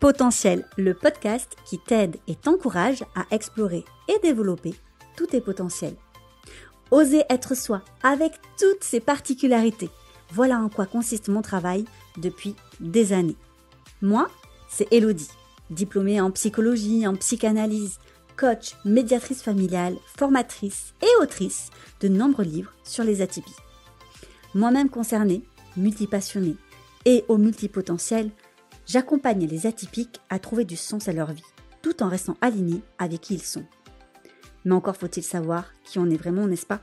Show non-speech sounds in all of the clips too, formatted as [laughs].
Potentiel, le podcast qui t'aide et t'encourage à explorer et développer tous tes potentiels. Oser être soi avec toutes ses particularités. Voilà en quoi consiste mon travail depuis des années. Moi, c'est Elodie, diplômée en psychologie, en psychanalyse, coach, médiatrice familiale, formatrice et autrice de nombreux livres sur les atypies. Moi-même concernée, multipassionnée et au multipotentiel, j'accompagne les atypiques à trouver du sens à leur vie, tout en restant alignés avec qui ils sont. Mais encore faut-il savoir qui on est vraiment, n'est-ce pas?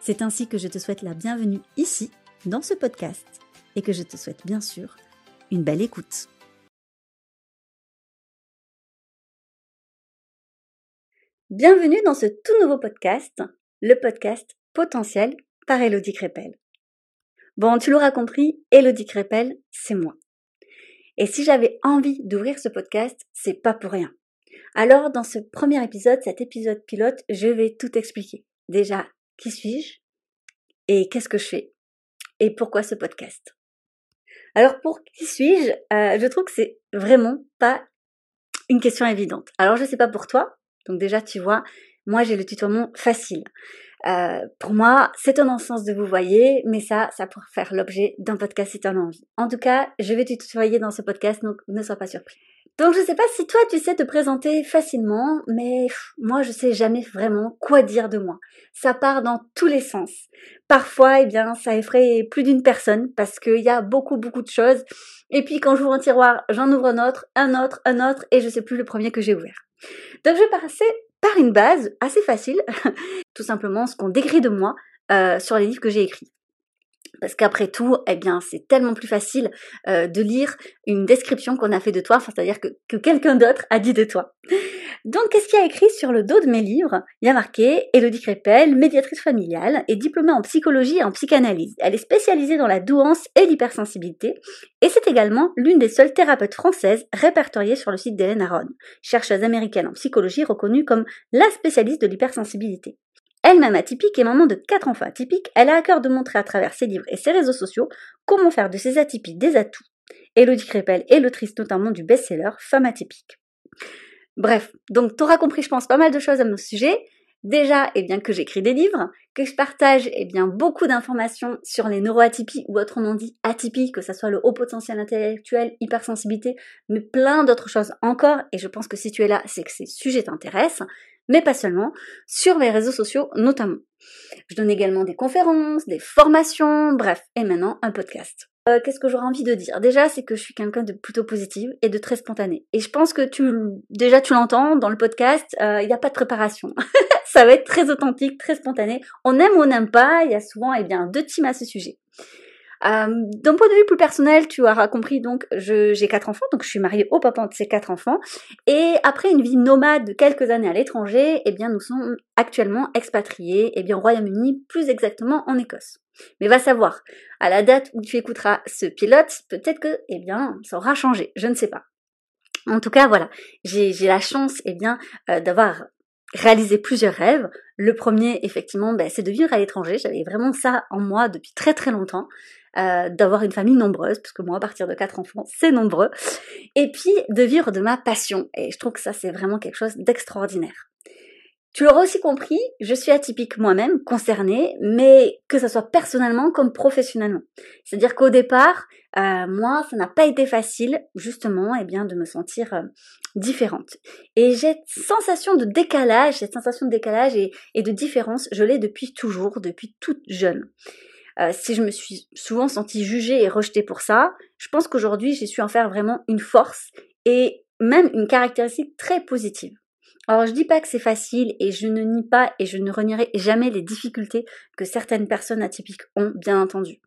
C'est ainsi que je te souhaite la bienvenue ici, dans ce podcast, et que je te souhaite bien sûr une belle écoute. Bienvenue dans ce tout nouveau podcast, le podcast Potentiel par Elodie Crépel. Bon, tu l'auras compris, Elodie Crépel, c'est moi. Et si j'avais envie d'ouvrir ce podcast, c'est pas pour rien. Alors, dans ce premier épisode, cet épisode pilote, je vais tout expliquer. Déjà, qui suis-je Et qu'est-ce que je fais Et pourquoi ce podcast? Alors, pour qui suis-je euh, Je trouve que c'est vraiment pas une question évidente. Alors, je sais pas pour toi. Donc déjà, tu vois, moi, j'ai le tutoiement facile. Euh, pour moi, c'est un non-sens de vous voyez, mais ça, ça pourrait faire l'objet d'un podcast si tu en as envie. En tout cas, je vais te tutoyer dans ce podcast, donc ne sois pas surpris. Donc je sais pas si toi tu sais te présenter facilement, mais moi je sais jamais vraiment quoi dire de moi. Ça part dans tous les sens. Parfois, eh bien, ça effraie plus d'une personne parce qu'il y a beaucoup beaucoup de choses. Et puis quand j'ouvre un tiroir, j'en ouvre un autre, un autre, un autre, et je sais plus le premier que j'ai ouvert. Donc je vais passer par une base assez facile, [laughs] tout simplement ce qu'on décrit de moi euh, sur les livres que j'ai écrits. Parce qu'après tout, eh bien, c'est tellement plus facile euh, de lire une description qu'on a fait de toi, c'est-à-dire que, que quelqu'un d'autre a dit de toi. Donc, qu'est-ce qu'il y a écrit sur le dos de mes livres? Il y a marqué Elodie Crépel, médiatrice familiale et diplômée en psychologie et en psychanalyse. Elle est spécialisée dans la douance et l'hypersensibilité, et c'est également l'une des seules thérapeutes françaises répertoriées sur le site d'Hélène Aron, chercheuse américaine en psychologie reconnue comme la spécialiste de l'hypersensibilité. Elle-même atypique et maman de quatre enfants atypiques, elle a à cœur de montrer à travers ses livres et ses réseaux sociaux comment faire de ces atypies des atouts. Elodie Crépel est l'autrice notamment du best-seller Femme atypique. Bref, donc t'auras compris, je pense, pas mal de choses à mon sujet. Déjà, eh bien, que j'écris des livres, que je partage, eh bien, beaucoup d'informations sur les neuroatypies, ou autrement dit atypies, que ce soit le haut potentiel intellectuel, hypersensibilité, mais plein d'autres choses encore, et je pense que si tu es là, c'est que ces sujets t'intéressent mais pas seulement, sur mes réseaux sociaux notamment. Je donne également des conférences, des formations, bref, et maintenant un podcast. Euh, Qu'est-ce que j'aurais envie de dire? Déjà, c'est que je suis quelqu'un de plutôt positif et de très spontané. Et je pense que tu, déjà, tu l'entends dans le podcast, euh, il n'y a pas de préparation. [laughs] Ça va être très authentique, très spontané. On aime ou on n'aime pas. Il y a souvent, eh bien, deux teams à ce sujet. Euh, D'un point de vue plus personnel, tu auras compris, donc j'ai quatre enfants, donc je suis mariée au papa de ces quatre enfants. Et après une vie nomade de quelques années à l'étranger, eh bien nous sommes actuellement expatriés, eh bien au Royaume-Uni, plus exactement en Écosse. Mais va savoir, à la date où tu écouteras ce pilote, peut-être que, eh ça aura changé, je ne sais pas. En tout cas, voilà, j'ai la chance, eh bien, euh, d'avoir réalisé plusieurs rêves. Le premier, effectivement, ben, c'est de vivre à l'étranger. J'avais vraiment ça en moi depuis très très longtemps. Euh, d'avoir une famille nombreuse, parce que moi, à partir de quatre enfants, c'est nombreux, et puis de vivre de ma passion. Et je trouve que ça, c'est vraiment quelque chose d'extraordinaire. Tu l'auras aussi compris, je suis atypique moi-même, concernée, mais que ce soit personnellement comme professionnellement. C'est-à-dire qu'au départ, euh, moi, ça n'a pas été facile, justement, eh bien, de me sentir euh, différente. Et j'ai cette sensation de décalage, cette sensation de décalage et, et de différence, je l'ai depuis toujours, depuis toute jeune. Euh, si je me suis souvent sentie jugée et rejetée pour ça, je pense qu'aujourd'hui j'ai su en faire vraiment une force et même une caractéristique très positive. Alors je dis pas que c'est facile et je ne nie pas et je ne renierai jamais les difficultés que certaines personnes atypiques ont, bien entendu.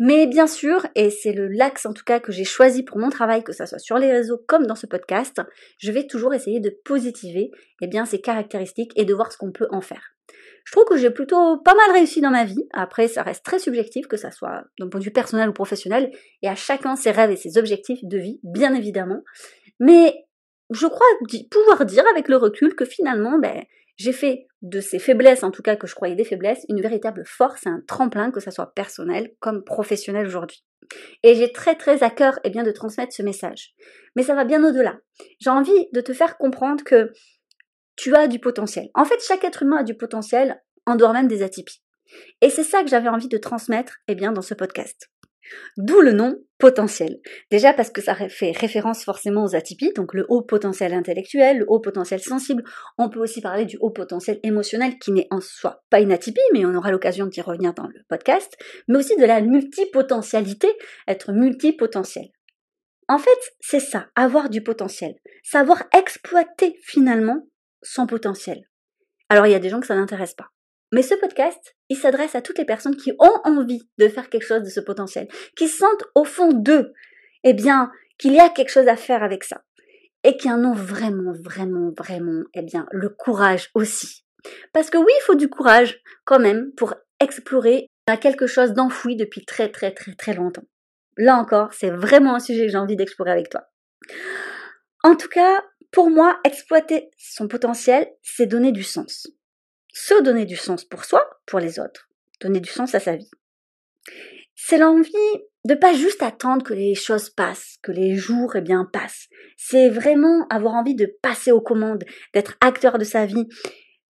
Mais bien sûr, et c'est le l'axe en tout cas que j'ai choisi pour mon travail, que ça soit sur les réseaux comme dans ce podcast, je vais toujours essayer de positiver eh bien, ces caractéristiques et de voir ce qu'on peut en faire. Je trouve que j'ai plutôt pas mal réussi dans ma vie. Après, ça reste très subjectif, que ça soit d'un point de vue personnel ou professionnel, et à chacun ses rêves et ses objectifs de vie, bien évidemment. Mais je crois pouvoir dire avec le recul que finalement, ben, j'ai fait de ces faiblesses, en tout cas que je croyais des faiblesses, une véritable force, un tremplin, que ça soit personnel comme professionnel aujourd'hui. Et j'ai très très à cœur eh de transmettre ce message. Mais ça va bien au-delà. J'ai envie de te faire comprendre que tu as du potentiel. En fait, chaque être humain a du potentiel, en dehors même des atypies. Et c'est ça que j'avais envie de transmettre eh dans ce podcast. D'où le nom potentiel. Déjà parce que ça fait référence forcément aux atypies, donc le haut potentiel intellectuel, le haut potentiel sensible. On peut aussi parler du haut potentiel émotionnel qui n'est en soi pas une atypie, mais on aura l'occasion d'y revenir dans le podcast, mais aussi de la multipotentialité, être multipotentiel. En fait, c'est ça, avoir du potentiel, savoir exploiter finalement son potentiel. Alors il y a des gens que ça n'intéresse pas. Mais ce podcast, il s'adresse à toutes les personnes qui ont envie de faire quelque chose de ce potentiel, qui sentent au fond d'eux, eh bien, qu'il y a quelque chose à faire avec ça. Et qui en ont vraiment, vraiment, vraiment, eh bien, le courage aussi. Parce que oui, il faut du courage, quand même, pour explorer quelque chose d'enfoui depuis très, très, très, très longtemps. Là encore, c'est vraiment un sujet que j'ai envie d'explorer avec toi. En tout cas, pour moi, exploiter son potentiel, c'est donner du sens se donner du sens pour soi, pour les autres, donner du sens à sa vie. C'est l'envie de pas juste attendre que les choses passent, que les jours eh bien passent. C'est vraiment avoir envie de passer aux commandes, d'être acteur de sa vie.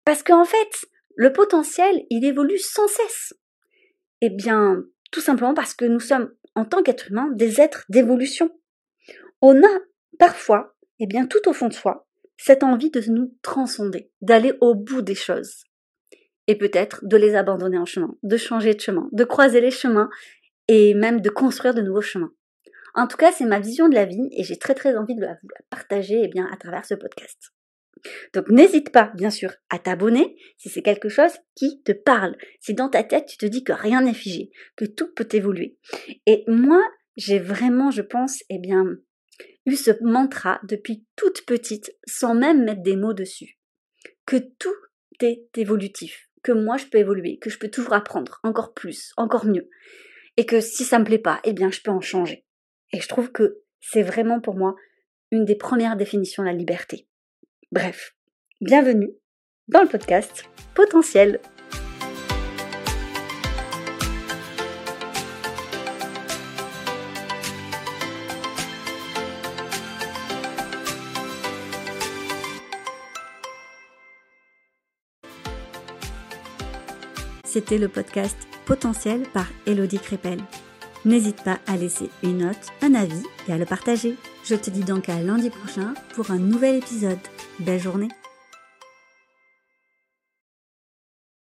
Parce qu'en fait, le potentiel, il évolue sans cesse. Eh bien, tout simplement parce que nous sommes, en tant qu'êtres humains, des êtres d'évolution. On a parfois, eh bien, tout au fond de soi, cette envie de nous transcender, d'aller au bout des choses et peut-être de les abandonner en chemin, de changer de chemin, de croiser les chemins et même de construire de nouveaux chemins. En tout cas, c'est ma vision de la vie et j'ai très très envie de la, partager eh bien, à travers ce podcast. Donc n'hésite pas, bien sûr, à t'abonner si c'est quelque chose qui te parle. Si dans ta tête, tu te dis que rien n'est figé, que tout peut évoluer. Et moi, j'ai vraiment, je pense, eh bien, eu ce mantra depuis toute petite, sans même mettre des mots dessus. Que tout est évolutif que moi je peux évoluer, que je peux toujours apprendre encore plus, encore mieux. Et que si ça me plaît pas, eh bien je peux en changer. Et je trouve que c'est vraiment pour moi une des premières définitions de la liberté. Bref, bienvenue dans le podcast Potentiel C'était le podcast Potentiel par Elodie Crépel. N'hésite pas à laisser une note, un avis et à le partager. Je te dis donc à lundi prochain pour un nouvel épisode. Belle journée